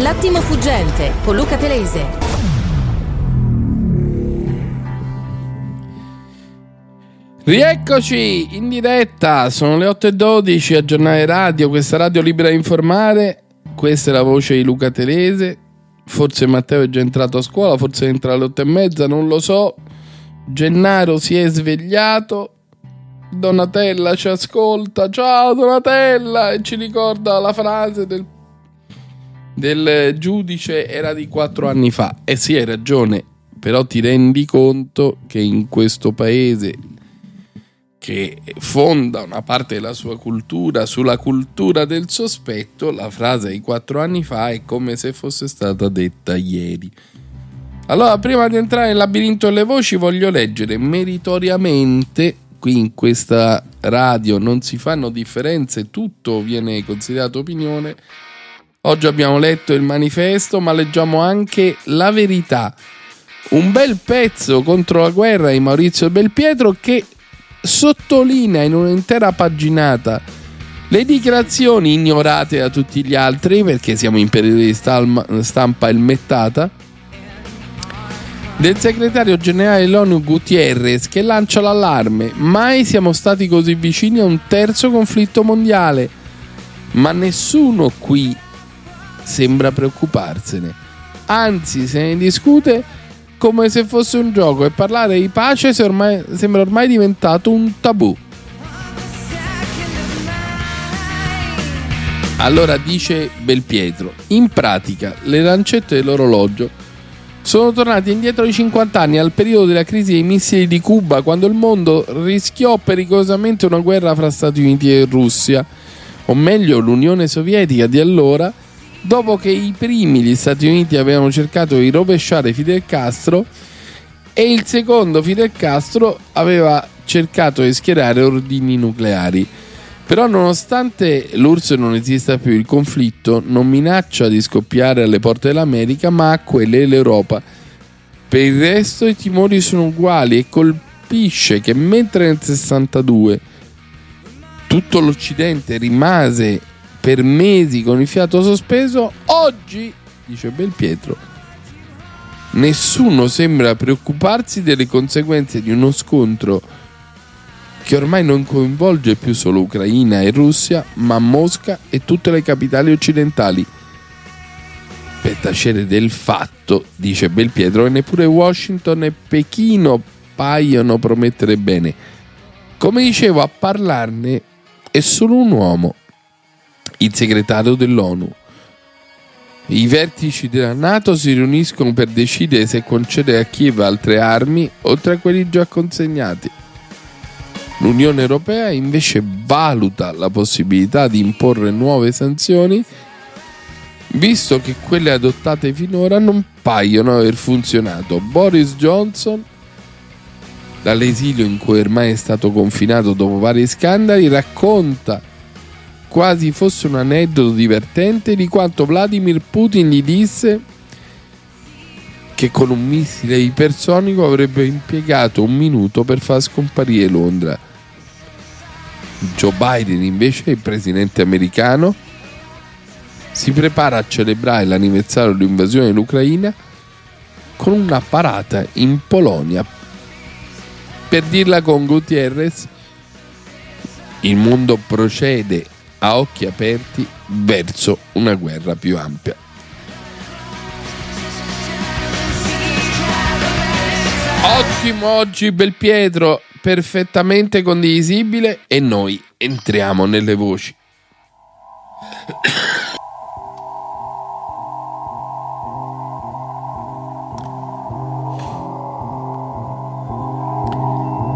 L'attimo fuggente con Luca Telese. Rieccoci in diretta, sono le 8.12 a giornale radio, questa radio libera a informare, questa è la voce di Luca Telese, forse Matteo è già entrato a scuola, forse entra alle 8 e mezza, non lo so, Gennaro si è svegliato, Donatella ci ascolta, ciao Donatella, e ci ricorda la frase del del giudice era di quattro anni fa. E eh sì, hai ragione, però ti rendi conto che in questo paese che fonda una parte della sua cultura sulla cultura del sospetto, la frase di quattro anni fa è come se fosse stata detta ieri. Allora, prima di entrare nel labirinto delle voci, voglio leggere meritoriamente. Qui in questa radio non si fanno differenze, tutto viene considerato opinione Oggi abbiamo letto il manifesto, ma leggiamo anche La verità. Un bel pezzo contro la guerra di Maurizio Belpietro che sottolinea in un'intera paginata le dichiarazioni ignorate da tutti gli altri perché siamo in periodo di stampa elmettata del segretario generale dell'ONU Gutierrez che lancia l'allarme mai siamo stati così vicini a un terzo conflitto mondiale ma nessuno qui sembra preoccuparsene. Anzi, se ne discute come se fosse un gioco e parlare di pace ormai, sembra ormai diventato un tabù. Allora dice Belpietro, in pratica le lancette dell'orologio sono tornate indietro di 50 anni al periodo della crisi dei missili di Cuba, quando il mondo rischiò pericolosamente una guerra fra Stati Uniti e Russia, o meglio l'Unione Sovietica di allora, dopo che i primi gli Stati Uniti avevano cercato di rovesciare Fidel Castro e il secondo Fidel Castro aveva cercato di schierare ordini nucleari. Però nonostante l'URSS non esista più, il conflitto non minaccia di scoppiare alle porte dell'America, ma a quelle dell'Europa. Per il resto i timori sono uguali e colpisce che mentre nel 62 tutto l'Occidente rimase per mesi con il fiato sospeso, oggi, dice Belpietro, nessuno sembra preoccuparsi delle conseguenze di uno scontro che ormai non coinvolge più solo Ucraina e Russia, ma Mosca e tutte le capitali occidentali. Per tacere del fatto, dice Belpietro, che neppure Washington e Pechino paiono promettere bene. Come dicevo, a parlarne è solo un uomo, il segretario dell'ONU. I vertici della Nato si riuniscono per decidere se concedere a Kiev altre armi oltre a quelli già consegnati. L'Unione Europea invece valuta la possibilità di imporre nuove sanzioni visto che quelle adottate finora non paiono aver funzionato. Boris Johnson, dall'esilio in cui ormai è stato confinato dopo vari scandali, racconta quasi fosse un aneddoto divertente di quanto Vladimir Putin gli disse che con un missile ipersonico avrebbe impiegato un minuto per far scomparire Londra. Joe Biden invece, il presidente americano, si prepara a celebrare l'anniversario dell'invasione dell'Ucraina con una parata in Polonia. Per dirla con Gutierrez, il mondo procede a occhi aperti verso una guerra più ampia. Ottimo oggi Belpietro, perfettamente condivisibile e noi entriamo nelle voci.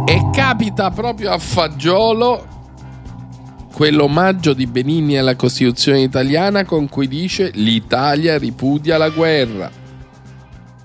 E capita proprio a fagiolo quell'omaggio di Benigni alla Costituzione italiana con cui dice l'Italia ripudia la guerra.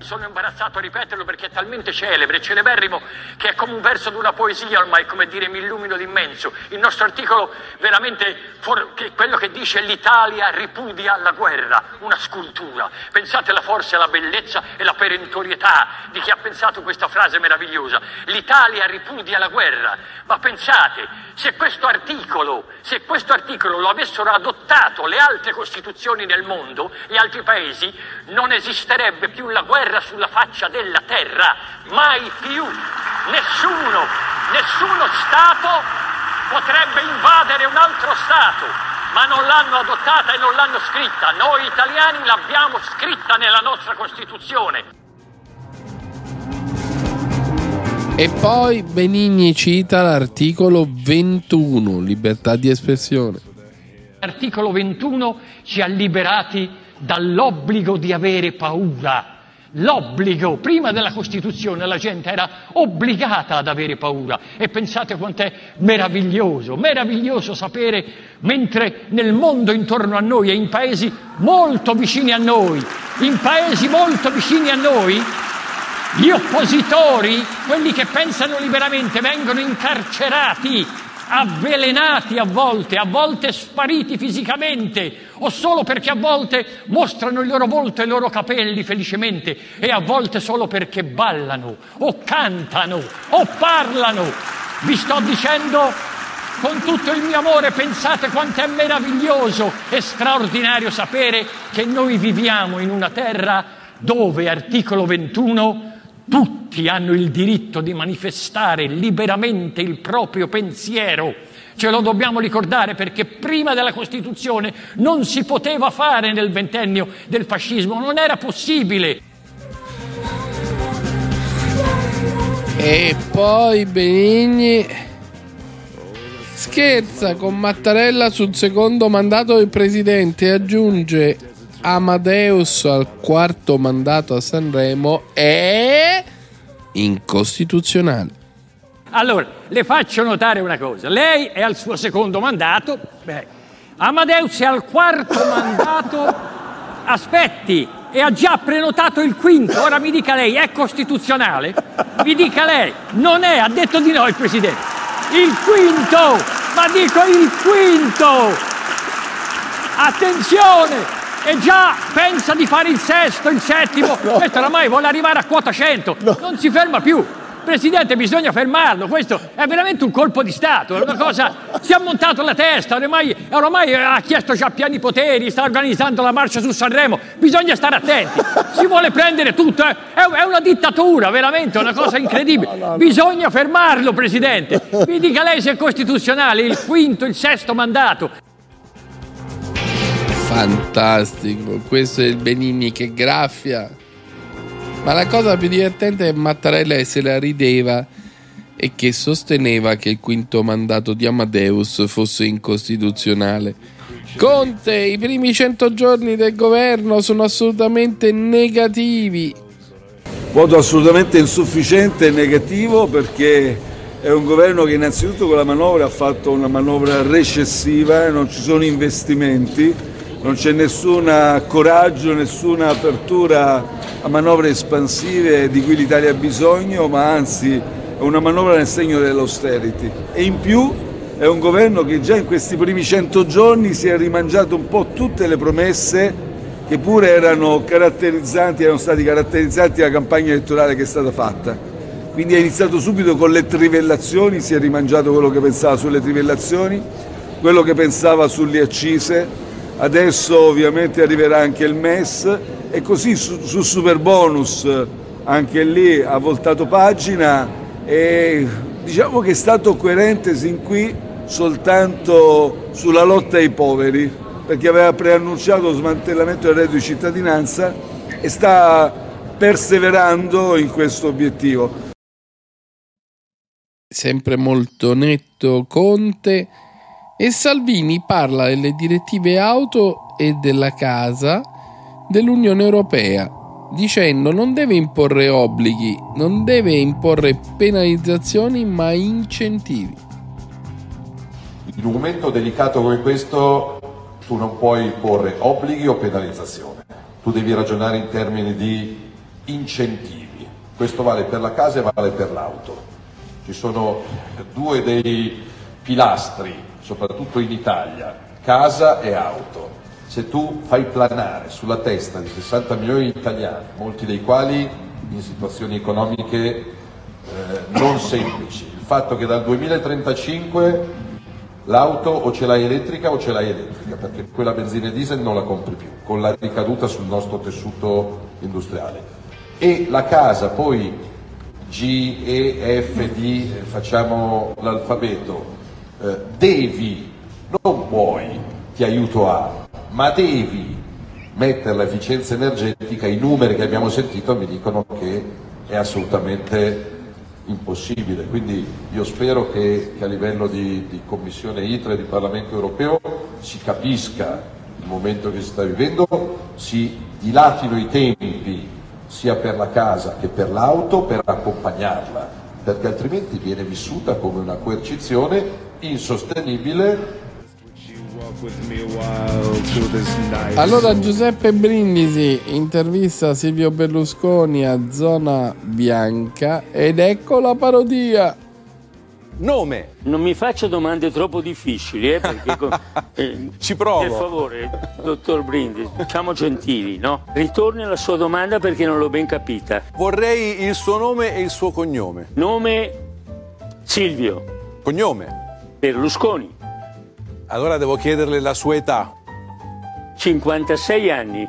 Sono imbarazzato a ripeterlo perché è talmente celebre, celeberrimo, che è come un verso di una poesia ormai, come dire mi illumino l'immenso. Il nostro articolo veramente, for- che quello che dice l'Italia ripudia la guerra, una scultura. Pensate alla forza, alla bellezza e alla perentorietà di chi ha pensato questa frase meravigliosa. L'Italia ripudia la guerra, ma pensate, se questo articolo, se questo articolo lo avessero adottato le altre costituzioni nel mondo, gli altri paesi, non esisterebbe più la guerra sulla faccia della terra, mai più. Nessuno, nessuno Stato potrebbe invadere un altro Stato, ma non l'hanno adottata e non l'hanno scritta. Noi italiani l'abbiamo scritta nella nostra Costituzione. E poi Benigni cita l'articolo 21, libertà di espressione. L'articolo 21 ci ha liberati dall'obbligo di avere paura. L'obbligo, prima della Costituzione la gente era obbligata ad avere paura. E pensate quant'è meraviglioso, meraviglioso sapere mentre nel mondo intorno a noi e in paesi molto vicini a noi, in paesi molto vicini a noi, gli oppositori, quelli che pensano liberamente, vengono incarcerati, avvelenati a volte, a volte spariti fisicamente, o solo perché a volte mostrano il loro volto e i loro capelli felicemente, e a volte solo perché ballano, o cantano, o parlano. Vi sto dicendo con tutto il mio amore, pensate quanto è meraviglioso e straordinario sapere che noi viviamo in una terra dove, articolo 21, tutti hanno il diritto di manifestare liberamente il proprio pensiero. Ce lo dobbiamo ricordare perché prima della Costituzione non si poteva fare nel ventennio del fascismo, non era possibile. E poi Benigni scherza con Mattarella sul secondo mandato del presidente e aggiunge Amadeus al quarto mandato a Sanremo è incostituzionale. Allora, le faccio notare una cosa. Lei è al suo secondo mandato, beh, Amadeus è al quarto mandato, aspetti, e ha già prenotato il quinto. Ora mi dica lei, è costituzionale? Mi dica lei, non è, ha detto di no il Presidente. Il quinto, ma dico il quinto. Attenzione, e già pensa di fare il sesto, il settimo, no. questo oramai vuole arrivare a quota 100, no. non si ferma più. Presidente, bisogna fermarlo, questo è veramente un colpo di Stato, è una cosa, si è montato la testa, ormai, ormai ha chiesto già piani poteri, sta organizzando la marcia su Sanremo, bisogna stare attenti, si vuole prendere tutto, è, è una dittatura, veramente, è una cosa incredibile, bisogna fermarlo, Presidente, mi dica lei se è costituzionale il quinto, il sesto mandato, Fantastico, questo è il Benigni che graffia. Ma la cosa più divertente è che Mattarella se la rideva e che sosteneva che il quinto mandato di Amadeus fosse incostituzionale. Conte, i primi cento giorni del governo sono assolutamente negativi. Voto assolutamente insufficiente e negativo perché è un governo che innanzitutto con la manovra ha fatto una manovra recessiva, non ci sono investimenti non c'è nessun coraggio, nessuna apertura a manovre espansive di cui l'Italia ha bisogno, ma anzi è una manovra nel segno dell'austerity. E in più è un governo che già in questi primi cento giorni si è rimangiato un po' tutte le promesse che pure erano caratterizzanti, erano stati caratterizzanti la campagna elettorale che è stata fatta. Quindi ha iniziato subito con le trivellazioni, si è rimangiato quello che pensava sulle trivellazioni, quello che pensava sulle accise, adesso ovviamente arriverà anche il MES e così sul su super bonus anche lì ha voltato pagina e diciamo che è stato coerente sin qui soltanto sulla lotta ai poveri perché aveva preannunciato lo smantellamento del reddito di cittadinanza e sta perseverando in questo obiettivo. Sempre molto netto Conte e Salvini parla delle direttive auto e della casa dell'Unione Europea, dicendo non deve imporre obblighi, non deve imporre penalizzazioni, ma incentivi. In un momento delicato come questo tu non puoi imporre obblighi o penalizzazione, tu devi ragionare in termini di incentivi. Questo vale per la casa e vale per l'auto. Ci sono due dei pilastri, soprattutto in Italia, casa e auto. Se tu fai planare sulla testa di 60 milioni di italiani, molti dei quali in situazioni economiche eh, non semplici, il fatto che dal 2035 l'auto o ce l'hai elettrica o ce l'hai elettrica, perché quella benzina e diesel non la compri più, con la ricaduta sul nostro tessuto industriale. E la casa poi G, E, F, D, facciamo l'alfabeto, eh, devi, non puoi, ti aiuto a, ma devi mettere l'efficienza energetica, i numeri che abbiamo sentito mi dicono che è assolutamente impossibile. Quindi io spero che, che a livello di, di, Commissione ITRE e di Parlamento europeo si capisca il momento che si sta vivendo, si dilatino i tempi sia per la casa che per l'auto per accompagnarla, perché altrimenti viene vissuta come una coercizione insostenibile allora Giuseppe Brindisi intervista Silvio Berlusconi a Zona Bianca ed ecco la parodia. Nome. Non mi faccia domande troppo difficili, eh, perché eh, ci provo. Per favore, dottor Brindisi, siamo gentili, no? Ritorni alla sua domanda perché non l'ho ben capita. Vorrei il suo nome e il suo cognome. Nome Silvio. Cognome Berlusconi. Allora devo chiederle la sua età. 56 anni.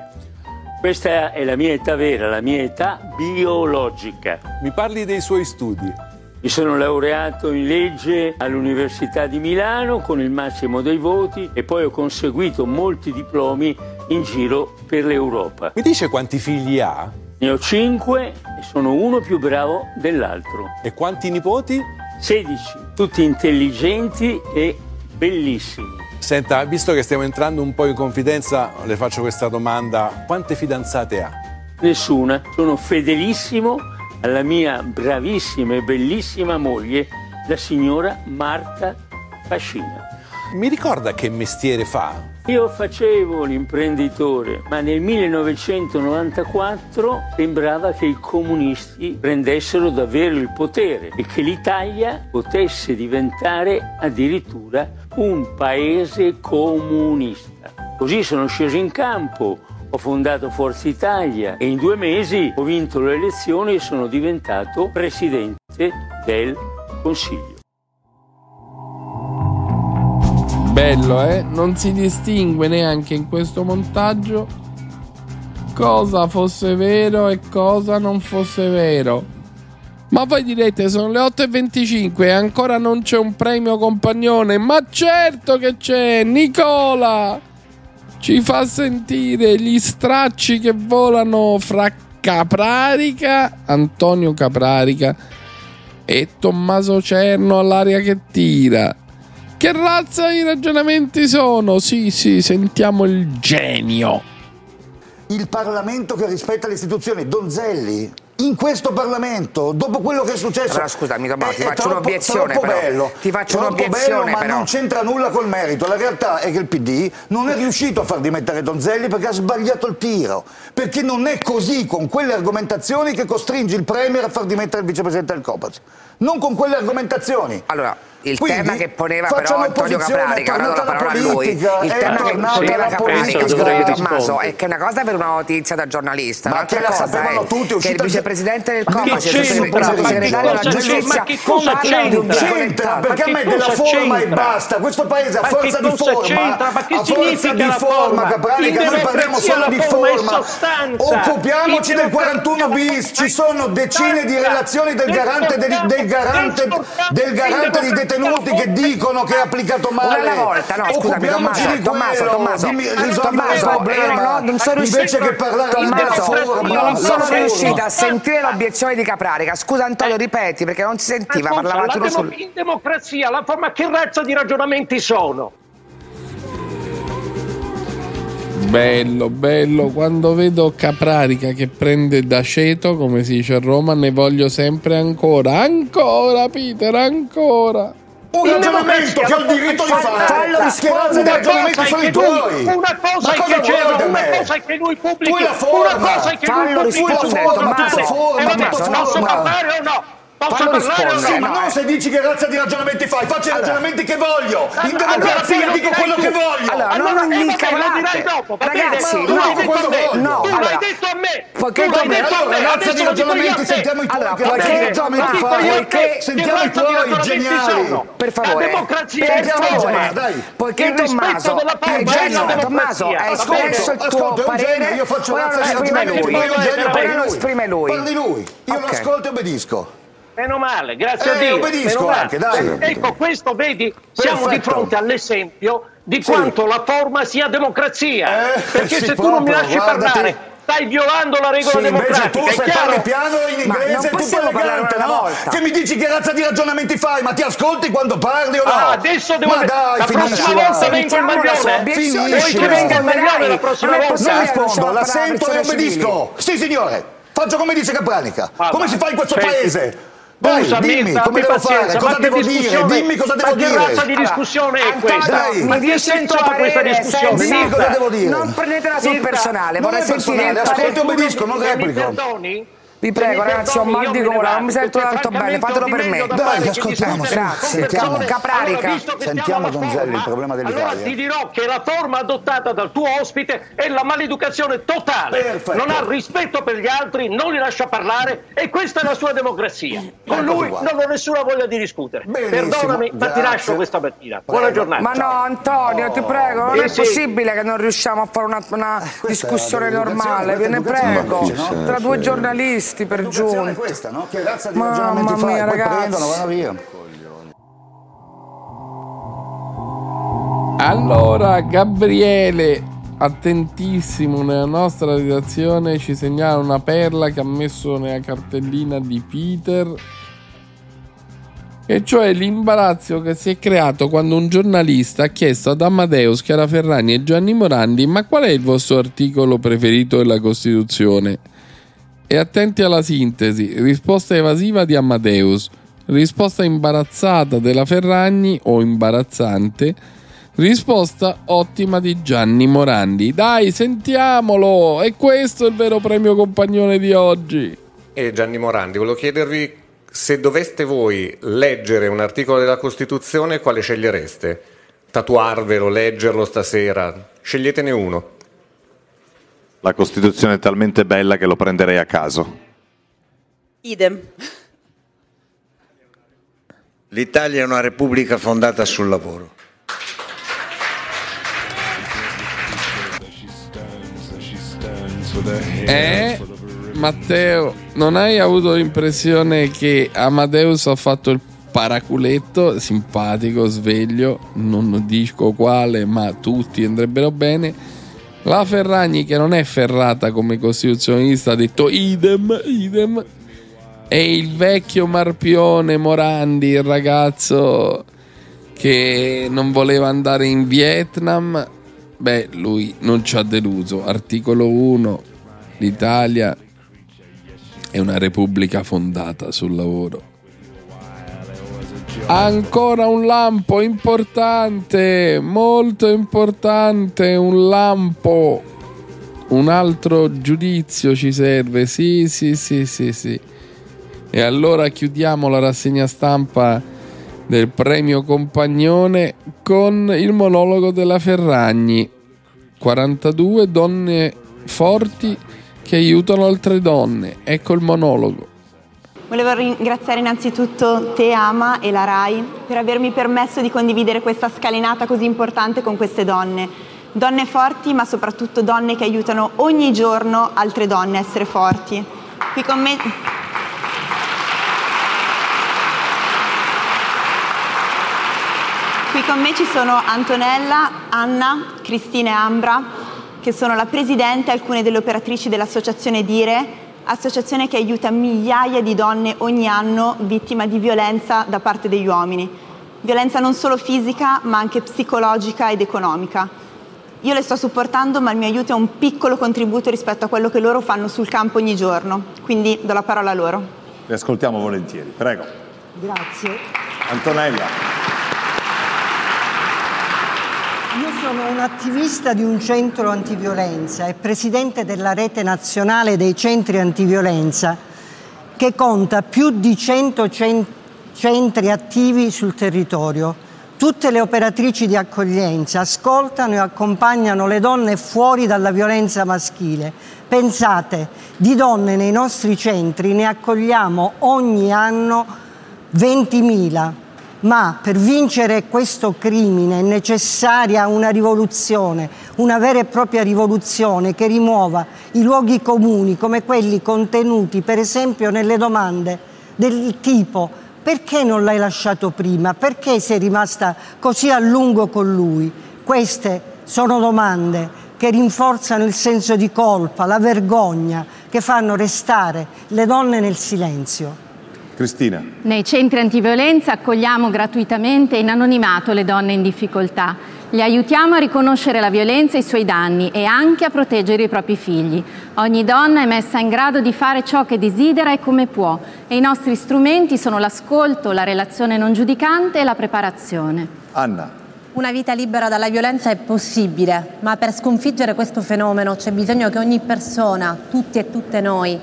Questa è la mia età vera, la mia età biologica. Mi parli dei suoi studi. Mi sono laureato in legge all'Università di Milano con il massimo dei voti e poi ho conseguito molti diplomi in giro per l'Europa. Mi dice quanti figli ha? Ne ho cinque e sono uno più bravo dell'altro. E quanti nipoti? 16, tutti intelligenti e bellissimi. Senta, visto che stiamo entrando un po' in confidenza, le faccio questa domanda. Quante fidanzate ha? Nessuna. Sono fedelissimo alla mia bravissima e bellissima moglie, la signora Marta Fascina. Mi ricorda che mestiere fa? Io facevo l'imprenditore, ma nel 1994 sembrava che i comunisti prendessero davvero il potere e che l'Italia potesse diventare addirittura un paese comunista. Così sono sceso in campo, ho fondato Forza Italia e in due mesi ho vinto le elezioni e sono diventato presidente del Consiglio. Bello, eh? Non si distingue neanche in questo montaggio cosa fosse vero e cosa non fosse vero. Ma voi direte, sono le 8.25 e ancora non c'è un premio compagnone. Ma certo che c'è! Nicola ci fa sentire gli stracci che volano fra Caprarica, Antonio Caprarica e Tommaso Cerno all'aria che tira. Che razza di ragionamenti sono? Sì, sì, sentiamo il genio. Il Parlamento che rispetta le istituzioni, Donzelli. In questo Parlamento, dopo quello che è successo. Allora, scusami, Tommaso, ti faccio troppo, un'obiezione. Troppo però. bello. Ti faccio troppo un'obiezione. Bello, ma però. non c'entra nulla col merito. La realtà è che il PD non è riuscito a far dimettere Donzelli perché ha sbagliato il tiro. Perché non è così con quelle argomentazioni che costringe il Premier a far dimettere il vicepresidente del Copaz. Non con quelle argomentazioni. Allora, il Quindi, tema che poneva però Antonio Caprari, che ha dato la parola a lui, il tema che poneva Caprari, Tommaso, è che una cosa per una notizia da giornalista, ma che la sapevano tutti, che il vicepresidente del Coppa, il sottosegretario della giustizia, parla di un c'entra, perché a me della forma e basta, questo paese ha forza di forma, ha forza di forma, Caprari, che noi parliamo solo di forma, occupiamoci del 41 bis, ci sono decine di relazioni del garante del garante di detenuti detenuti che dicono che è applicato male. Una volta, no, scusami, Tommaso, Tommaso, Tommaso, risolvi il problema. Non sono invece che parlare Tommaso, forma, non sono riuscita a sentire l'obiezione di Caprarica. Scusa Antonio, ripeti perché non si sentiva, parlava sul... In democrazia, la forma che razza di ragionamenti sono? Bello, bello. Quando vedo Caprarica che prende d'aceto, come si dice a Roma, ne voglio sempre ancora. Ancora, Peter, ancora. un ragionamento che ho il diritto di fare. Fallo rispondere. Che ragionamenti sono i tuoi. Una cosa è che c'era, una cosa è che lui pubblichi, una cosa è che lui pubblichi. Fallo rispondere, tutto forma, tutto forma. Posso parlare o no? Posso Fallo parlare no? Sì, ma non se dici che razza di ragionamenti fai, faccio i ragionamenti che voglio. In democrazia dico quello che voglio. Allora, non eh, mi dirai dopo, Ragazzi, tu no, l'hai detto a me. no, Tu allora, l'hai detto a me. poiché Tu l'hai detto a me, allora, razza di ragionamenti, sentiamo i tuoi. Allora, che poiché ragionamenti fai? Sentiamo i tuoi, geniali. Per favore, La democrazia è favore, dai. poiché Tommaso, Tommaso hai espresso il tuo parere, io faccio razza di ragionamenti, poi lo lui. esprime lui. Parli lui. Io lo ascolto e obbedisco. Meno male, grazie Eh, a Dio. obbedisco meno male. anche, dai. Ecco, questo vedi, siamo di fronte all'esempio di Sì. quanto la forma sia democrazia. Eh, Perché sì, se tu non mi lasci guardati. parlare, stai violando la regola Sì, invece democratica. tu se parli piano in Ma non inglese possiamo parlare elegante, una no? volta. Che mi dici che razza di ragionamenti fai, ma ti ascolti quando parli o no? Ah, adesso devo Ma dai, la prossima volta vengo sua maglione. Vuoi che venga il maglione la Non prossima volta? Non rispondo, la sento e obbedisco. Sì, signore. Faccio come dice Capranica. Come si fa in questo senti, paese? Dai, Scusa, dimmi, Mirta, come devo fare? pazienza, Cosa ma che devo dire? Dimmi cosa ma devo che dire. razza di discussione è Antonio, questa? Dai. Ma mi che senso ha questa discussione? Dimmi cosa devo dire. Non prendetela sul Mirta, personale, non vorrei è sentire personale, ascolti e obbedisco, non Mi replico. perdoni? Vi prego, ragazzi, ho mal di gola, non mi sento tanto bene, fatelo per me. Dai, che ascoltiamo, con sentiamo. Caprarica. Allora, Sentiamo Donzelli, forma, il problema dell'Italia. Allora ti dirò che la forma adottata dal tuo ospite è la maleducazione totale. Perfetto. Non ha rispetto per gli altri, non li lascia parlare e questa è la sua democrazia. Con Eccoti lui non ho nessuna voglia di discutere. Benissimo, Perdonami, ma ti grazie. lascio questa mattina. Buona Prego. giornata. Ma no, Antonio, ti prego, non Eh, è sì. possibile che non riusciamo a fare una, una discussione è la normale, ve ne prego. Tra due giornalisti per L'educazione è giunta. questa, no? Che razza di Mamma ragionamenti fai? mia, Poi ragazzi. prendono, vanno via. Allora, Gabriele, attentissimo nella nostra redazione, ci segnala una perla che ha messo nella cartellina di Peter. E cioè l'imbarazzo che si è creato quando un giornalista ha chiesto ad Amadeus, Chiara Ferragni e Gianni Morandi ma qual è il vostro articolo preferito della Costituzione? E attenti alla sintesi, risposta evasiva di Amadeus, risposta imbarazzata della Ferragni o imbarazzante, risposta ottima di Gianni Morandi. Dai, sentiamolo! E questo è il vero premio compagnone di oggi. E Gianni Morandi, volevo chiedervi se doveste voi leggere un articolo della Costituzione, quale scegliereste? Tatuarvelo, leggerlo stasera? Sceglietene uno. La Costituzione è talmente bella che lo prenderei a caso. Idem. L'Italia è una repubblica fondata sul lavoro. Eh, Matteo, non hai avuto l'impressione che Amadeus ha fatto il paraculetto, simpatico, sveglio, non dico quale, ma tutti andrebbero bene. La Ferragni, che non è ferrata come costituzionalista, ha detto idem, idem. E il vecchio Marpione Morandi, il ragazzo che non voleva andare in Vietnam, beh, lui non ci ha deluso. Articolo 1, l'Italia è una repubblica fondata sul lavoro. Ancora un lampo importante, molto importante, un lampo. Un altro giudizio ci serve, sì, sì, sì, sì, sì. E allora chiudiamo la rassegna stampa del premio Compagnone con il monologo della Ferragni. 42 donne forti che aiutano altre donne. Ecco il monologo. Volevo ringraziare innanzitutto te, Ama, e la RAI per avermi permesso di condividere questa scalinata così importante con queste donne. Donne forti, ma soprattutto donne che aiutano ogni giorno altre donne a essere forti. Qui con me... Qui con me ci sono Antonella, Anna, Cristina e Ambra, che sono la presidente e alcune delle operatrici dell'associazione Dire, associazione che aiuta migliaia di donne ogni anno vittime di violenza da parte degli uomini. Violenza non solo fisica, ma anche psicologica ed economica. Io le sto supportando, ma il mio aiuto è un piccolo contributo rispetto a quello che loro fanno sul campo ogni giorno. Quindi do la parola a loro. Le ascoltiamo volentieri. Prego. Grazie. Antonella. Io sono un attivista di un centro antiviolenza e presidente della rete nazionale dei centri antiviolenza che conta più di 100 centri attivi sul territorio. Tutte le operatrici di accoglienza ascoltano e accompagnano le donne fuori dalla violenza maschile. Pensate, di donne nei nostri centri ne accogliamo ogni anno 20.000 ma per vincere questo crimine è necessaria una rivoluzione, una vera e propria rivoluzione che rimuova i luoghi comuni come quelli contenuti per esempio nelle domande del tipo perché non l'hai lasciato prima, perché sei rimasta così a lungo con lui. Queste sono domande che rinforzano il senso di colpa, la vergogna, che fanno restare le donne nel silenzio. Cristina. Nei centri antiviolenza accogliamo gratuitamente in anonimato le donne in difficoltà. Le aiutiamo a riconoscere la violenza e i suoi danni e anche a proteggere i propri figli. Ogni donna è messa in grado di fare ciò che desidera e come può e i nostri strumenti sono l'ascolto, la relazione non giudicante e la preparazione. Anna. Una vita libera dalla violenza è possibile, ma per sconfiggere questo fenomeno c'è bisogno che ogni persona, tutti e tutte noi,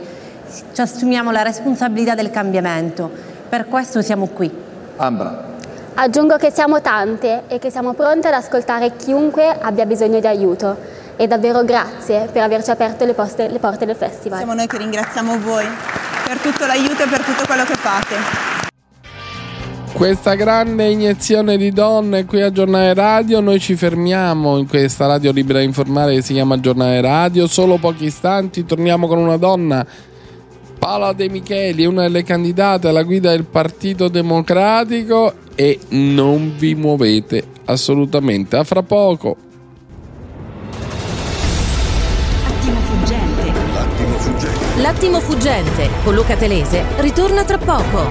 ci assumiamo la responsabilità del cambiamento. Per questo siamo qui. Ambra. Aggiungo che siamo tante e che siamo pronte ad ascoltare chiunque abbia bisogno di aiuto. E davvero grazie per averci aperto le, poste, le porte del festival. Siamo noi che ringraziamo voi per tutto l'aiuto e per tutto quello che fate. Questa grande iniezione di donne qui a Giornale Radio, noi ci fermiamo in questa radio libera da informare che si chiama Giornale Radio, solo pochi istanti torniamo con una donna Paola De Micheli, una delle candidate alla guida del Partito Democratico e non vi muovete assolutamente. A fra poco. L'attimo fuggente. L'attimo fuggente. L'attimo fuggente con Luca Telese ritorna tra poco.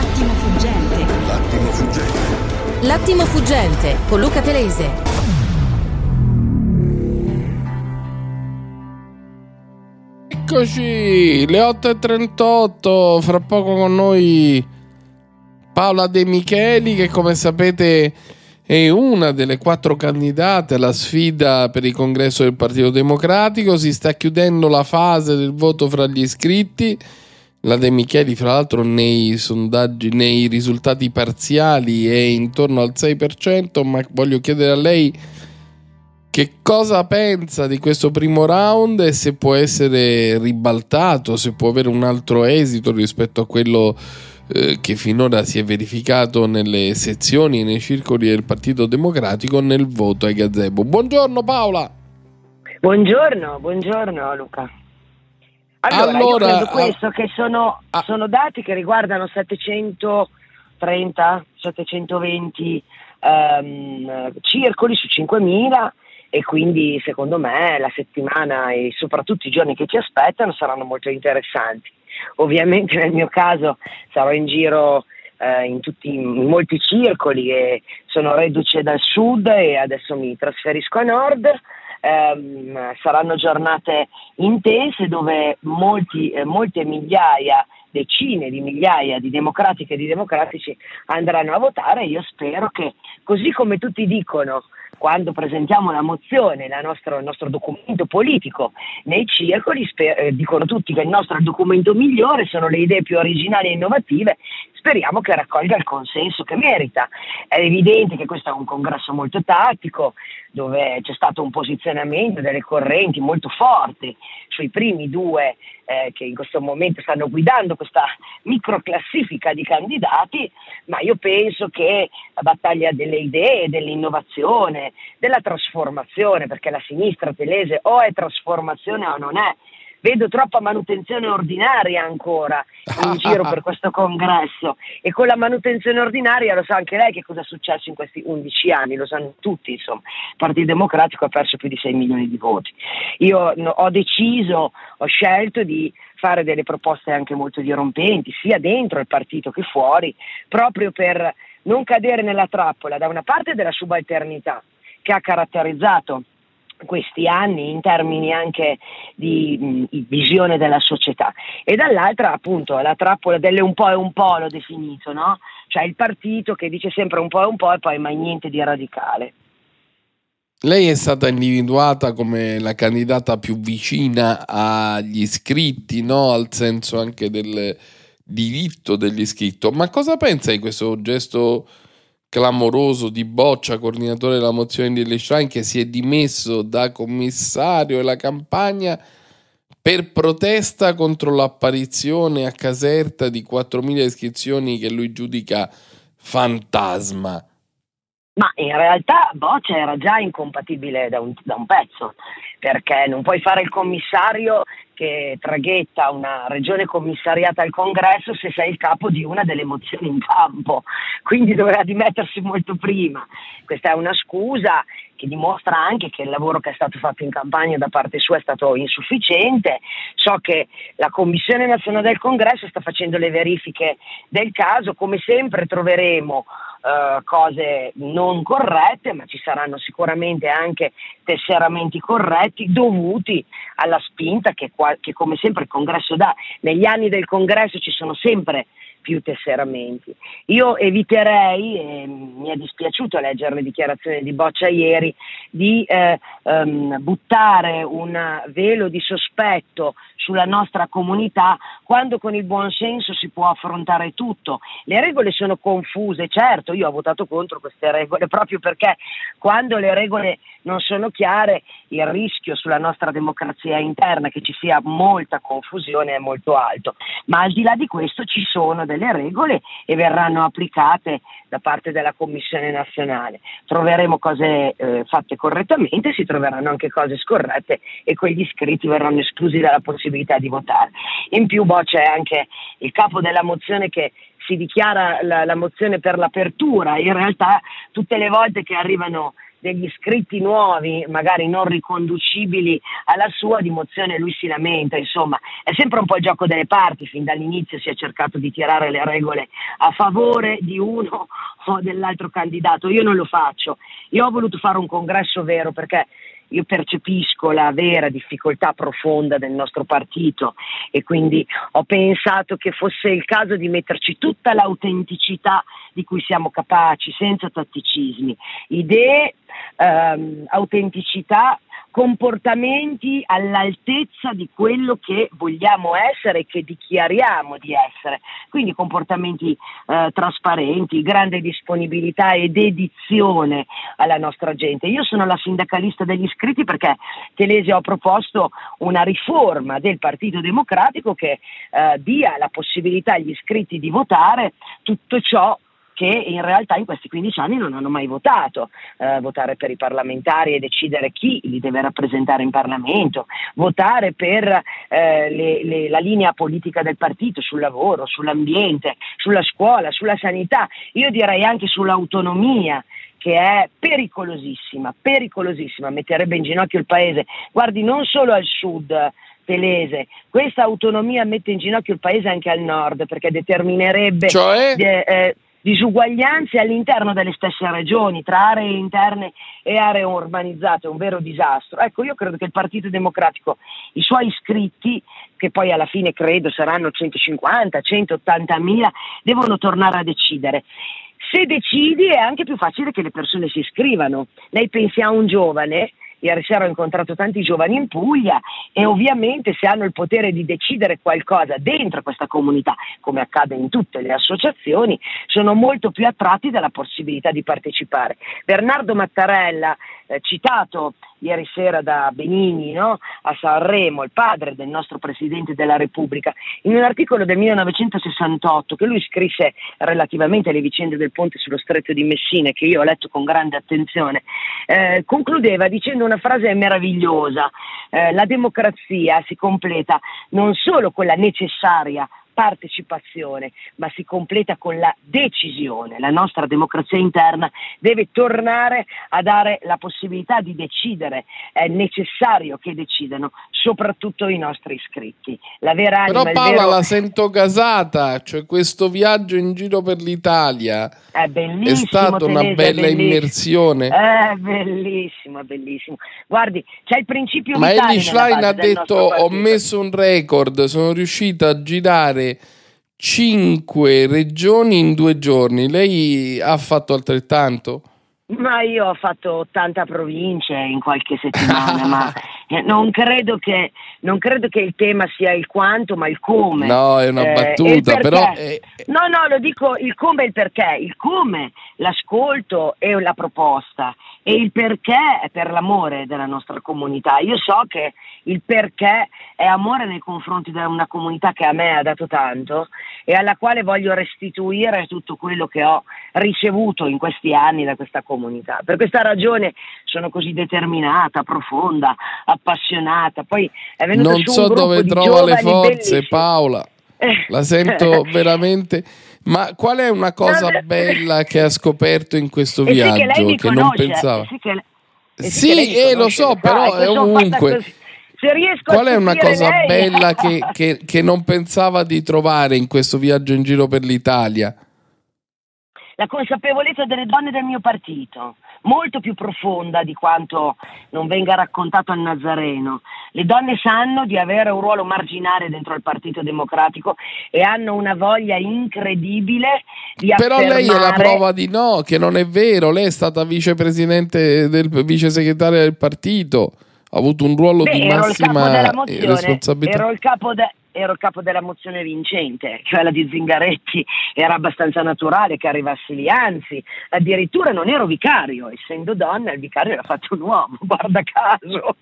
L'attimo fuggente. L'attimo fuggente. L'attimo fuggente con Luca Telese. Eccoci, le 8.38, fra poco con noi Paola De Micheli che come sapete è una delle quattro candidate alla sfida per il congresso del Partito Democratico, si sta chiudendo la fase del voto fra gli iscritti, la De Micheli fra l'altro nei sondaggi, nei risultati parziali è intorno al 6%, ma voglio chiedere a lei che cosa pensa di questo primo round e se può essere ribaltato, se può avere un altro esito rispetto a quello eh, che finora si è verificato nelle sezioni e nei circoli del Partito Democratico nel voto ai gazebo. Buongiorno Paola. Buongiorno, buongiorno Luca. Allora, allora io credo questo, che sono, ah, sono, dati che riguardano 730, 720 um, circoli su 5000 e quindi secondo me la settimana e soprattutto i giorni che ci aspettano saranno molto interessanti. Ovviamente nel mio caso sarò in giro eh, in, tutti, in molti circoli e sono reduce dal sud e adesso mi trasferisco a nord. Eh, saranno giornate intense dove molti, eh, molte migliaia decine di migliaia di democratiche e di democratici andranno a votare io spero che così come tutti dicono quando presentiamo la mozione, la nostra, il nostro documento politico nei circoli, sper- eh, dicono tutti che il nostro è il documento migliore, sono le idee più originali e innovative, speriamo che raccolga il consenso che merita. È evidente che questo è un congresso molto tattico, dove c'è stato un posizionamento delle correnti molto forti sui primi due eh, che in questo momento stanno guidando questa microclassifica di candidati, ma io penso che la battaglia delle idee, dell'innovazione, della trasformazione, perché la sinistra telese o è trasformazione o non è, vedo troppa manutenzione ordinaria ancora in giro per questo congresso. E con la manutenzione ordinaria lo sa anche lei che cosa è successo in questi 11 anni, lo sanno tutti, insomma, il Partito Democratico ha perso più di 6 milioni di voti. Io ho deciso, ho scelto di fare delle proposte anche molto dirompenti, sia dentro il partito che fuori, proprio per non cadere nella trappola da una parte della subalternità che ha caratterizzato questi anni in termini anche di mh, visione della società e dall'altra appunto la trappola delle un po' e un po' l'ho definito, no? cioè il partito che dice sempre un po' e un po' e poi mai niente di radicale. Lei è stata individuata come la candidata più vicina agli iscritti, no? al senso anche del diritto degli iscritti. Ma cosa pensa di questo gesto clamoroso di Boccia, coordinatore della mozione di Leschrein, che si è dimesso da commissario della campagna per protesta contro l'apparizione a Caserta di 4.000 iscrizioni che lui giudica fantasma? Ma in realtà Boccia era già incompatibile da un, da un, pezzo, perché non puoi fare il commissario che traghetta una regione commissariata al congresso se sei il capo di una delle mozioni in campo, quindi doveva dimettersi molto prima. Questa è una scusa che dimostra anche che il lavoro che è stato fatto in campagna da parte sua è stato insufficiente. So che la Commissione nazionale del congresso sta facendo le verifiche del caso, come sempre troveremo eh, cose non corrette, ma ci saranno sicuramente anche tesseramenti corretti dovuti alla spinta che, che come sempre il congresso dà. Negli anni del congresso ci sono sempre più tesseramenti. Io eviterei, e mi è dispiaciuto leggere le dichiarazioni di Boccia ieri, di eh, um, buttare un velo di sospetto sulla nostra comunità quando con il buon senso si può affrontare tutto. Le regole sono confuse, certo, io ho votato contro queste regole proprio perché quando le regole non sono chiare il rischio sulla nostra democrazia interna che ci sia molta confusione è molto alto, ma al di là di questo ci sono delle regole e verranno applicate da parte della Commissione nazionale. Troveremo cose eh, fatte correttamente, si troveranno anche cose scorrette e quegli iscritti verranno esclusi dalla possibilità di votare. In più boh, c'è anche il capo della mozione che si dichiara la, la mozione per l'apertura, in realtà tutte le volte che arrivano degli iscritti nuovi, magari non riconducibili alla sua dimozione, lui si lamenta, insomma, è sempre un po' il gioco delle parti, fin dall'inizio si è cercato di tirare le regole a favore di uno o dell'altro candidato, io non lo faccio, io ho voluto fare un congresso vero perché io percepisco la vera difficoltà profonda del nostro partito e quindi ho pensato che fosse il caso di metterci tutta l'autenticità di cui siamo capaci, senza tatticismi, idee, ehm, autenticità comportamenti all'altezza di quello che vogliamo essere e che dichiariamo di essere. Quindi comportamenti eh, trasparenti, grande disponibilità ed edizione alla nostra gente. Io sono la sindacalista degli iscritti perché Telesi ho proposto una riforma del Partito Democratico che eh, dia la possibilità agli iscritti di votare tutto ciò che in realtà in questi 15 anni non hanno mai votato, eh, votare per i parlamentari e decidere chi li deve rappresentare in Parlamento, votare per eh, le, le, la linea politica del partito sul lavoro, sull'ambiente, sulla scuola, sulla sanità, io direi anche sull'autonomia che è pericolosissima, pericolosissima, metterebbe in ginocchio il paese. Guardi, non solo al sud, Telese. Questa autonomia mette in ginocchio il paese anche al nord perché determinerebbe cioè? de, eh, disuguaglianze all'interno delle stesse regioni, tra aree interne e aree urbanizzate, un vero disastro. Ecco, io credo che il Partito Democratico, i suoi iscritti, che poi alla fine credo saranno 150, 180 mila, devono tornare a decidere. Se decidi è anche più facile che le persone si iscrivano. Lei pensi a un giovane Ieri sera ho incontrato tanti giovani in Puglia e ovviamente se hanno il potere di decidere qualcosa dentro questa comunità, come accade in tutte le associazioni, sono molto più attratti dalla possibilità di partecipare. Bernardo Mattarella, eh, citato ieri sera da Benini no? a Sanremo, il padre del nostro Presidente della Repubblica, in un articolo del 1968 che lui scrisse relativamente alle vicende del ponte sullo stretto di Messina, che io ho letto con grande attenzione, eh, concludeva dicendo una frase meravigliosa, eh, la democrazia si completa non solo quella necessaria partecipazione, ma si completa con la decisione. La nostra democrazia interna deve tornare a dare la possibilità di decidere, è necessario che decidano, soprattutto i nostri iscritti. La vera Però anima, Paola vero... la sento gasata, cioè questo viaggio in giro per l'Italia è, bellissimo, è stata una Teresa, bella è immersione. È bellissimo, è bellissimo. Guardi, c'è il principio Ma Ellie Schlein ha detto ho partito." messo un record, sono riuscita a girare cinque regioni in due giorni. Lei ha fatto altrettanto? Ma io ho fatto 80 province in qualche settimana, ma eh, non credo, che, non credo che il tema sia il quanto, ma il come. No, è una Eh, battuta, e perché. però eh, No, no, lo dico il come e il perché. Il come, l'ascolto e la proposta. E il perché è per l'amore della nostra comunità. Io so che il perché è amore nei confronti di una comunità che a me ha dato tanto e alla quale voglio restituire tutto quello che ho ricevuto in questi anni da questa comunità. Per questa ragione sono così determinata, profonda, appassionata. Poi è venuto non so dove trova le forze, bellissimi. Paola. La sento veramente. Ma qual è una cosa bella che ha scoperto in questo E sì che viaggio che non pensava? e sì che, e sì Sì, eh, lo so, però è ovunque. Qual è una cosa lei- bella che, che- che non pensava di trovare in questo viaggio in giro per l'Italia? la consapevolezza delle donne del mio partito, molto più profonda di quanto non venga raccontato al Nazareno. Le donne sanno di avere un ruolo marginale dentro il Partito Democratico e hanno una voglia incredibile di Però lei è la affermare- prova di no, che non è vero. Lei è stata vicepresidente del vice segretaria del partito, ha avuto un ruolo Beh, di ero massima mozione, responsabilità. ero il capo de- ero il capo della mozione vincente, cioè la di Zingaretti, era abbastanza naturale che arrivassi lì, anzi, addirittura non ero vicario, essendo donna il vicario era fatto un uomo, guarda caso.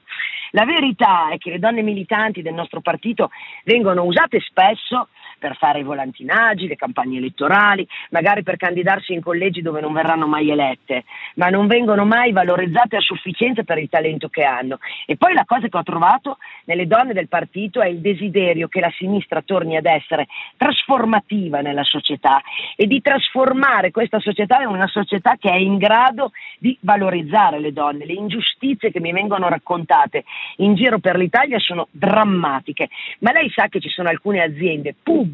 La verità è che le donne militanti del nostro partito vengono usate spesso per fare i volantinaggi, le campagne elettorali, magari per candidarsi in collegi dove non verranno mai elette, ma non vengono mai valorizzate a sufficienza per il talento che hanno. E poi la cosa che ho trovato nelle donne del partito è il desiderio che la sinistra torni ad essere trasformativa nella società e di trasformare questa società in una società che è in grado di valorizzare le donne. Le ingiustizie che mi vengono raccontate in giro per l'Italia sono drammatiche, ma lei sa che ci sono alcune aziende pubbliche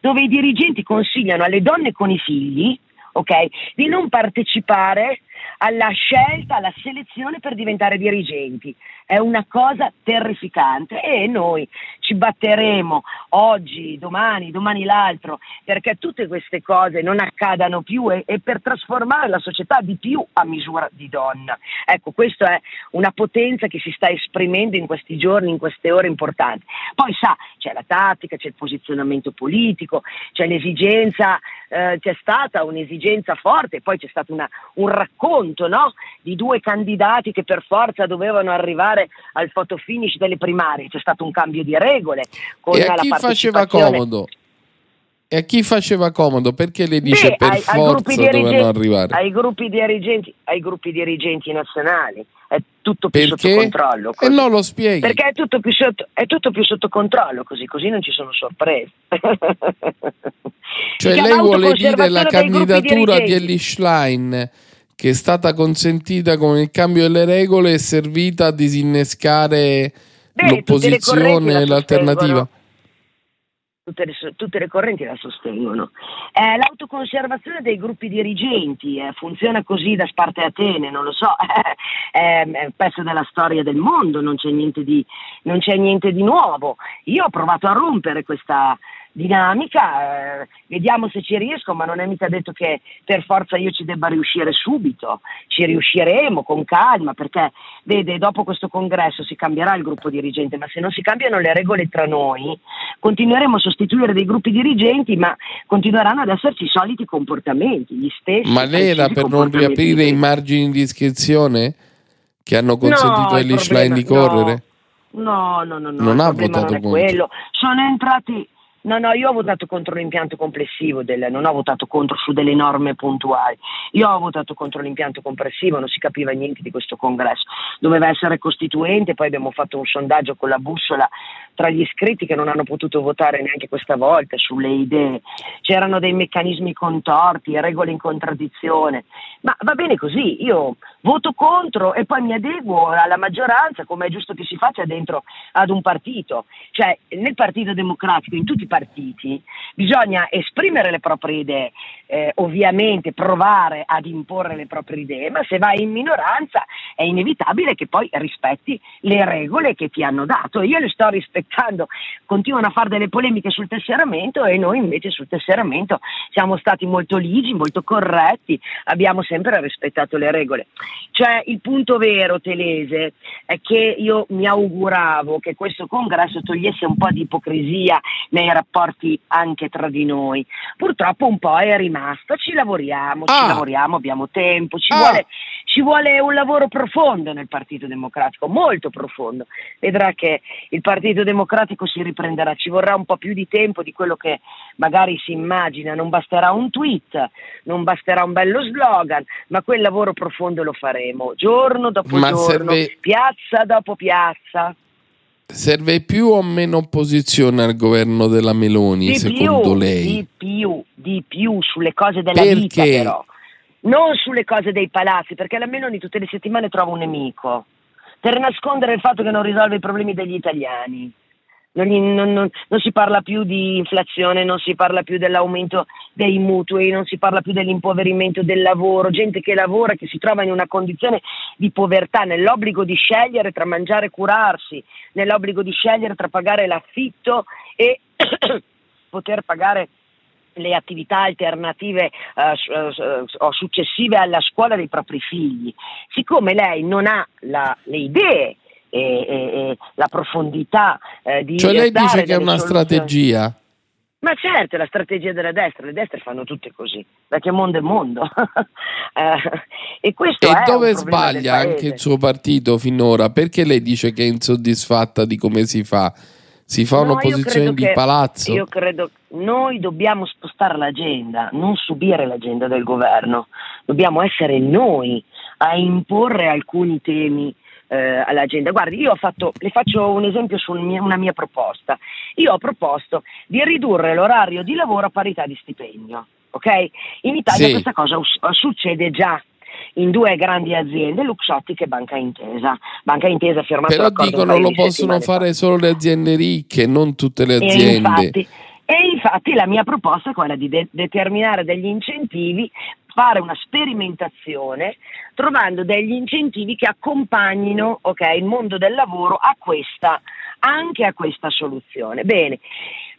dove i dirigenti consigliano alle donne con i figli ok, di non partecipare alla scelta, alla selezione per diventare dirigenti. È una cosa terrificante e noi ci batteremo oggi, domani, domani l'altro, perché tutte queste cose non accadano più e, e per trasformare la società di più a misura di donna. Ecco, questa è una potenza che si sta esprimendo in questi giorni, in queste ore importanti. Poi sa, c'è la tattica, c'è il posizionamento politico, c'è l'esigenza, eh, c'è stata un'esigenza forte, poi c'è stato una- un racconto no? di due candidati che per forza dovevano arrivare al photo finish delle primarie, c'è stato un cambio di regole con E a chi faceva comodo? E a chi faceva comodo? Perché le dice Beh, per ai- ai forza dovevano dirigenti- arrivare? Ai gruppi dirigenti, ai gruppi dirigenti nazionali. È tutto più Perché? sotto controllo. E così. non lo spieghi. Perché è tutto, più sotto, è tutto più sotto controllo, così, così non ci sono sorprese. Cioè lei vuole dire la candidatura di. Ellie Schlein che è stata consentita con il cambio delle regole è servita a disinnescare Beh, l'opposizione e l'alternativa? tutte le, tutte le correnti la sostengono. È l'autoconservazione dei gruppi dirigenti, eh, funziona così da Sparte Atene, non lo so, è, è un pezzo della storia del mondo, non c'è, di, non c'è niente di nuovo. Io ho provato a rompere questa dinamica, eh, vediamo se ci riesco, ma non è mica detto che per forza io ci debba riuscire subito, ci riusciremo con calma, perché vede, dopo questo congresso si cambierà il gruppo dirigente, ma se non si cambiano le regole tra noi, continueremo a sostituire dei gruppi dirigenti, ma continueranno ad esserci i soliti comportamenti, gli stessi. Ma lei era per non riaprire i margini di iscrizione che hanno consentito No, a Schlein di correre? No, no, no, no, Non il ha votato non quello. Sono entrati No, no, io ho votato contro l'impianto complessivo, del, non ho votato contro su delle norme puntuali. Io ho votato contro l'impianto complessivo, non si capiva niente di questo congresso. Doveva essere costituente, poi abbiamo fatto un sondaggio con la bussola tra gli iscritti che non hanno potuto votare neanche questa volta sulle idee. C'erano dei meccanismi contorti, regole in contraddizione. Ma va bene così, io voto contro e poi mi adeguo alla maggioranza come è giusto che si faccia dentro ad un partito. Cioè, nel Partito Democratico, in tutti i partiti, bisogna esprimere le proprie idee, eh, ovviamente provare ad imporre le proprie idee, ma se vai in minoranza è inevitabile che poi rispetti le regole che ti hanno dato. Io le sto rispettando, continuano a fare delle polemiche sul tesseramento e noi invece sul tesseramento siamo stati molto ligi, molto corretti, abbiamo sempre rispettato le regole. Cioè il punto vero, Telese, è che io mi auguravo che questo congresso togliesse un po' di ipocrisia nei rapporti anche tra di noi. Purtroppo un po' è rimasta, ci lavoriamo, ah. ci lavoriamo, abbiamo tempo, ci, ah. vuole, ci vuole un lavoro profondo nel Partito Democratico, molto profondo. Vedrà che il Partito Democratico si riprenderà, ci vorrà un po' più di tempo di quello che magari si immagina, non basterà un tweet, non basterà un bello slogan, ma quel lavoro profondo lo faremo giorno dopo ma giorno, serve... piazza dopo piazza. Serve più o meno opposizione al governo della Meloni, di secondo più, lei? Di più, di più sulle cose della Perché? vita però. Non sulle cose dei palazzi, perché la Meloni tutte le settimane trova un nemico per nascondere il fatto che non risolve i problemi degli italiani non, non, non, non, si parla più di inflazione, non si parla più dell'aumento dei mutui, non si parla più dell'impoverimento del lavoro, gente che lavora, che si trova in una condizione di povertà, nell'obbligo di scegliere tra mangiare e curarsi, nell'obbligo di scegliere tra pagare l'affitto e poter pagare le attività alternative uh, o successive alla scuola dei propri figli. Siccome lei non ha la, le idee e, e, e la profondità eh, di... Cioè lei dice che è una soluzioni. strategia? Ma certo, è la strategia della destra, le destre fanno tutte così, perché mondo è mondo. eh, e questo e è dove sbaglia anche il suo partito finora? Perché lei dice che è insoddisfatta di come si fa? Si fa no, un'opposizione di che, palazzo? Io credo che noi dobbiamo spostare l'agenda, non subire l'agenda del governo, dobbiamo essere noi a imporre alcuni temi eh, all'agenda. Guardi, io ho fatto, le faccio un esempio su una mia proposta. Io ho proposto di ridurre l'orario di lavoro a parità di stipendio. Ok? In Italia Sì. questa cosa us- succede già in due grandi aziende, Luxottica e Banca Intesa. Banca Intesa ha firmato Però dicono lo possono settimane fa. fare solo le aziende ricche, non tutte le E aziende. infatti, e infatti la mia proposta è quella di de- determinare degli incentivi, fare una sperimentazione, trovando degli incentivi che accompagnino ok, il mondo del lavoro a questa, anche a questa soluzione. Bene.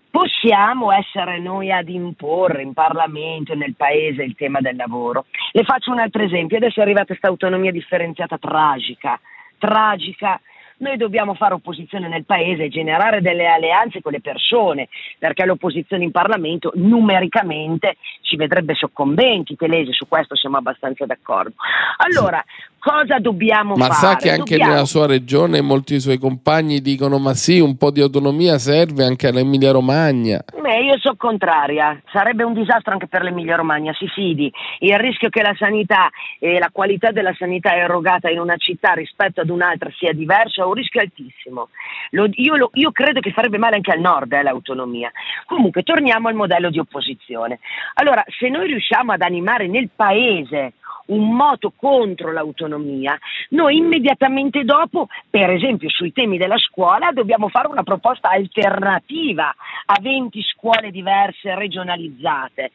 Possiamo essere noi ad imporre in Parlamento nel Paese il tema del lavoro. Le faccio un altro esempio. Adesso è arrivata questa autonomia differenziata tragica, tragica noi dobbiamo fare opposizione nel paese generare delle alleanze con le persone, perché l'opposizione in Parlamento numericamente ci vedrebbe soccombenti, Telese, su questo siamo abbastanza d'accordo. Allora, cosa dobbiamo Ma fare? sa che anche Dobbiamo- nella sua regione molti suoi compagni dicono ma sì, un po' di autonomia serve anche all'Emilia Romagna. Beh, io sono contraria, sarebbe un disastro anche per l'Emilia Romagna, si fidi. Il rischio che la sanità e la qualità della sanità erogata in una città rispetto ad un'altra sia diversa è un rischio altissimo. Lo- io, lo- io credo che farebbe male anche al nord eh, l'autonomia. Comunque, torniamo al modello di opposizione. Allora, se noi riusciamo ad animare nel paese un moto contro l'autonomia, noi immediatamente dopo, per esempio sui temi della scuola, dobbiamo fare una proposta alternativa a 20 scuole diverse regionalizzate.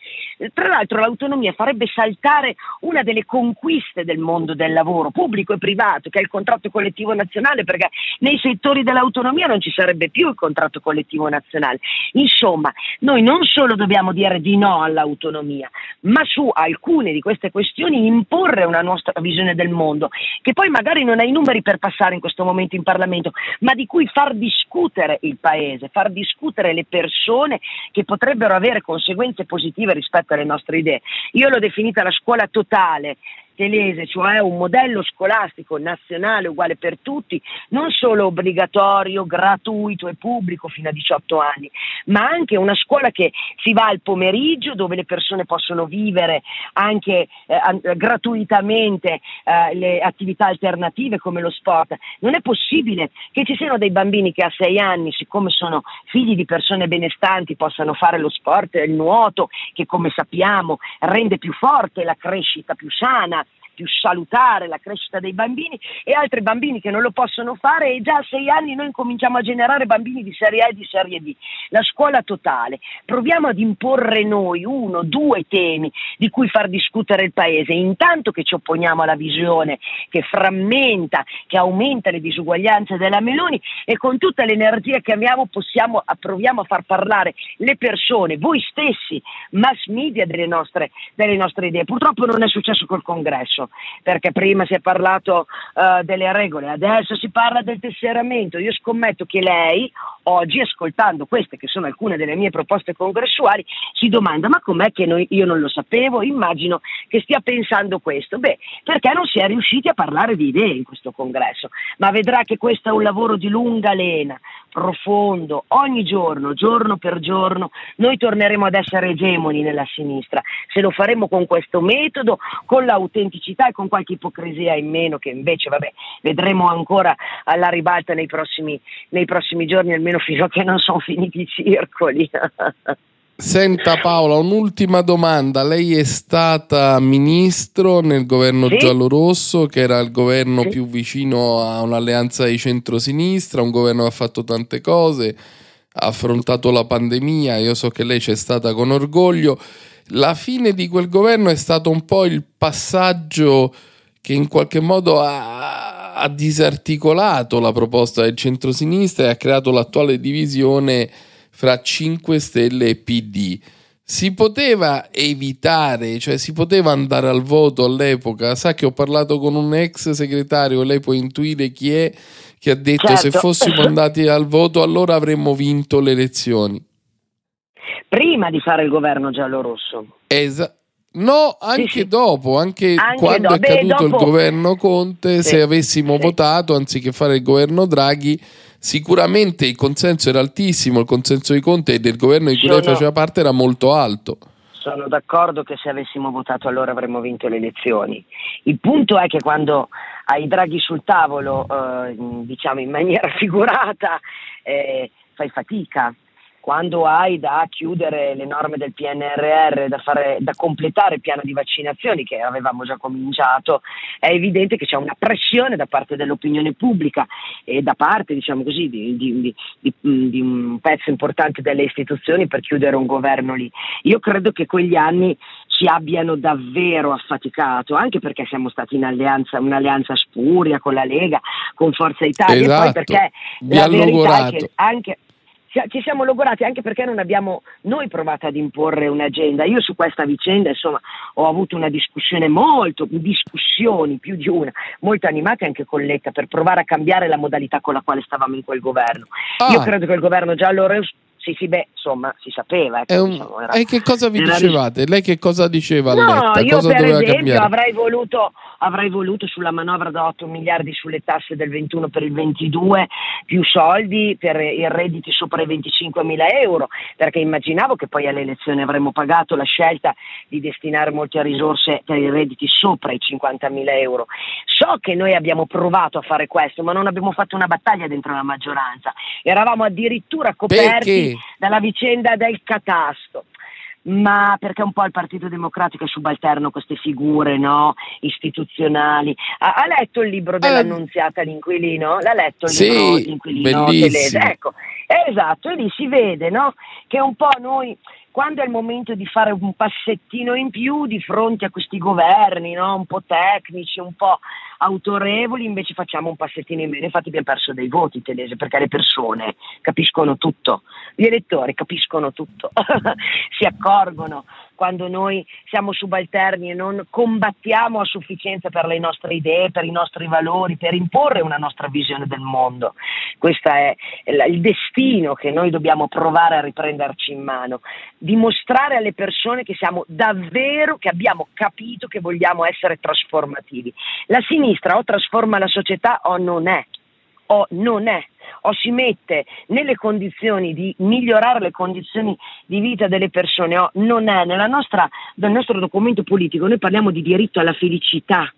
Tra l'altro l'autonomia farebbe saltare una delle conquiste del mondo del lavoro pubblico e privato, che è il contratto collettivo nazionale, perché nei settori dell'autonomia non ci sarebbe più il contratto collettivo nazionale. Insomma, noi non solo dobbiamo dire di no all'autonomia, ma su alcune di queste questioni imporre una nostra visione del mondo, che poi magari non ha i numeri per passare in questo momento in Parlamento, ma di cui far discutere il Paese, far discutere le persone che potrebbero avere conseguenze positive rispetto alle nostre idee. Io l'ho definita la scuola totale. Telese, cioè un modello scolastico nazionale uguale per tutti, non solo obbligatorio, gratuito e pubblico fino a 18 anni, ma anche una scuola che si va al pomeriggio dove le persone possono vivere anche eh, gratuitamente eh, le attività alternative come lo sport. Non è possibile che ci siano dei bambini che a 6 anni, siccome sono figli di persone benestanti, possano fare lo sport, il nuoto, che come sappiamo rende più forte la crescita più sana più salutare la crescita dei bambini e altri bambini che non lo possono fare e già a sei anni noi cominciamo a generare bambini di serie A e di serie B. La scuola totale. Proviamo ad imporre noi uno, due temi di cui far discutere il Paese, intanto che ci opponiamo alla visione che frammenta, che aumenta le disuguaglianze della Meloni e con tutta l'energia che abbiamo possiamo, proviamo a far parlare le persone, voi stessi, mass media delle nostre, delle nostre idee. Purtroppo non è successo col congresso perché prima si è parlato uh, delle regole, adesso si parla del tesseramento. Io scommetto che lei, oggi, ascoltando queste che sono alcune delle mie proposte congressuali, si domanda: ma com'è che noi, io non lo sapevo? Immagino che stia pensando questo. Beh, perché non si è riusciti a parlare di idee in questo congresso, ma vedrà che questo è un lavoro di lunga lena, profondo, ogni giorno, giorno per giorno, noi torneremo ad essere egemoni nella sinistra. Se lo faremo con questo metodo, con l'autenticità e con qualche ipocrisia in meno che invece vabbè, vedremo ancora alla ribalta nei prossimi, nei prossimi giorni, almeno fino a che non sono finiti i circoli. Senta Paola, un'ultima domanda. Lei è stata ministro nel governo sì? giallo-rosso, che era il governo sì. più vicino a un'alleanza di centrosinistra, un governo che ha fatto tante cose, ha affrontato la pandemia, io so che lei c'è stata con orgoglio la fine di quel governo è stato un po' il passaggio che in qualche modo ha, ha disarticolato la proposta del centrosinistra e ha creato l'attuale divisione fra 5 Stelle e PD. Si poteva evitare, cioè si poteva andare al voto all'epoca. Sa che ho parlato con un ex segretario, lei può intuire chi è, che ha detto certo. se fossimo andati al voto allora avremmo vinto le elezioni prima di fare il governo giallo-rosso. Esatto. No, anche sì, sì. dopo, anche, anche quando do- è caduto dopo... il governo Conte, sì, se avessimo votato anziché fare il governo Draghi, sicuramente il consenso era altissimo, il consenso di Conte e del governo di cui Sono... lei faceva parte era molto alto. Sono d'accordo che se avessimo votato allora avremmo vinto le elezioni. Il punto è che quando hai Draghi sul tavolo, eh, diciamo in maniera figurata, eh, fai fatica quando hai da chiudere le norme del PNRR, da, fare, da, completare il piano di vaccinazioni che avevamo già cominciato, è evidente che c'è una pressione da parte dell'opinione pubblica e da parte diciamo così, di, di, di, di un pezzo importante delle istituzioni per chiudere un governo lì. Io credo che quegli anni ci abbiano davvero affaticato, anche perché siamo stati in alleanza, un'alleanza spuria con la Lega, con Forza Italia, esatto. e poi esatto. perché Vi la verità è che anche ci siamo logorati anche perché non abbiamo noi provato ad imporre un'agenda. Io su questa vicenda insomma ho avuto una discussione molto, discussioni più di una, molto animate anche con Letta per provare a cambiare la modalità con la quale stavamo in quel governo. Ah. Io credo che il governo giallo sì, sì, beh, insomma, si sapeva. Ecco, un... diciamo, era... E che cosa vi dicevate? Lei che cosa diceva no, Letta? Io cosa per esempio cambiare? avrei voluto, avrei voluto sulla manovra da 8 miliardi sulle tasse del 21 per il 22 più soldi per i redditi sopra i 25 mila euro, perché immaginavo che poi alle elezioni avremmo pagato la scelta di destinare molte risorse per i redditi sopra i 50 mila euro. So che noi abbiamo provato a fare questo, ma non abbiamo fatto una battaglia dentro la maggioranza. Eravamo addirittura coperti perché? Dalla vicenda del catasto ma perché un po' il Partito Democratico è subalterno queste figure no? istituzionali. Ha, ha, letto il libro dell'annunziata l'inquilino? L'ha letto il sì, libro l'inquilino? Bellissimo. Ecco, esatto, e lì si vede no? che un po' noi quando è il momento di fare un passettino in più di fronte a questi governi, no? un po' tecnici, un po' autorevoli, invece facciamo un passettino in meno. Infatti abbiamo perso dei voti, Telese, perché le persone capiscono tutto, gli elettori capiscono tutto, si accorgono quando noi siamo subalterni e non combattiamo a sufficienza per le nostre idee, per i nostri valori, per imporre una nostra visione del mondo. Questo è il destino che noi dobbiamo provare a riprenderci in mano, dimostrare alle persone che siamo davvero, che abbiamo capito che vogliamo essere trasformativi. La sinistra o trasforma la società o non è, o non è o si mette nelle condizioni di migliorare le condizioni di vita delle persone o non è. Nostra, nel nostro documento politico noi parliamo di diritto alla felicità.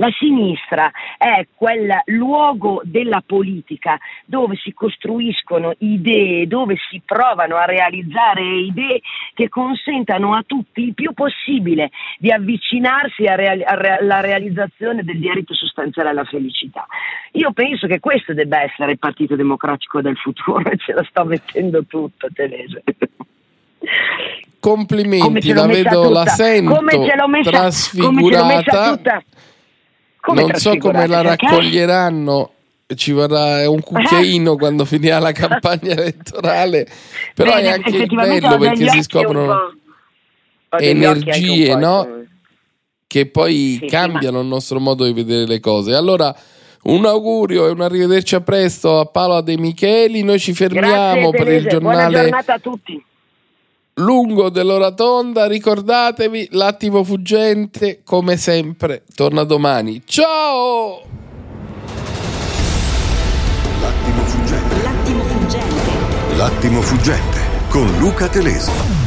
La sinistra è quel luogo della politica dove si costruiscono idee, dove si provano a realizzare idee che consentano a tutti il più possibile di avvicinarsi alla realizzazione del diritto sostanziale alla felicità. Io penso che questo debba essere il Partito Democratico del futuro e ce la sto mettendo tutta, Telese. Complimenti, la vedo, tutta. la sento come ce l'ho messa, trasfigurata. Come ce l'ho messa tutta come non so come la raccoglieranno ci vorrà un cucchiaino quando finirà la campagna elettorale però Bene, è anche bello perché si scoprono energie no? che poi sì, cambiano sì, il nostro modo di vedere le cose. Allora un augurio e un arrivederci a presto a Paola De Micheli. Noi ci fermiamo per il giornale buona giornata a tutti lungo dell'oratonda. Ricordatevi, l'attimo fuggente, come sempre, torna domani. Ciao! L'attimo fuggente. L'attimo fuggente. L'attimo fuggente con Luca Telesi.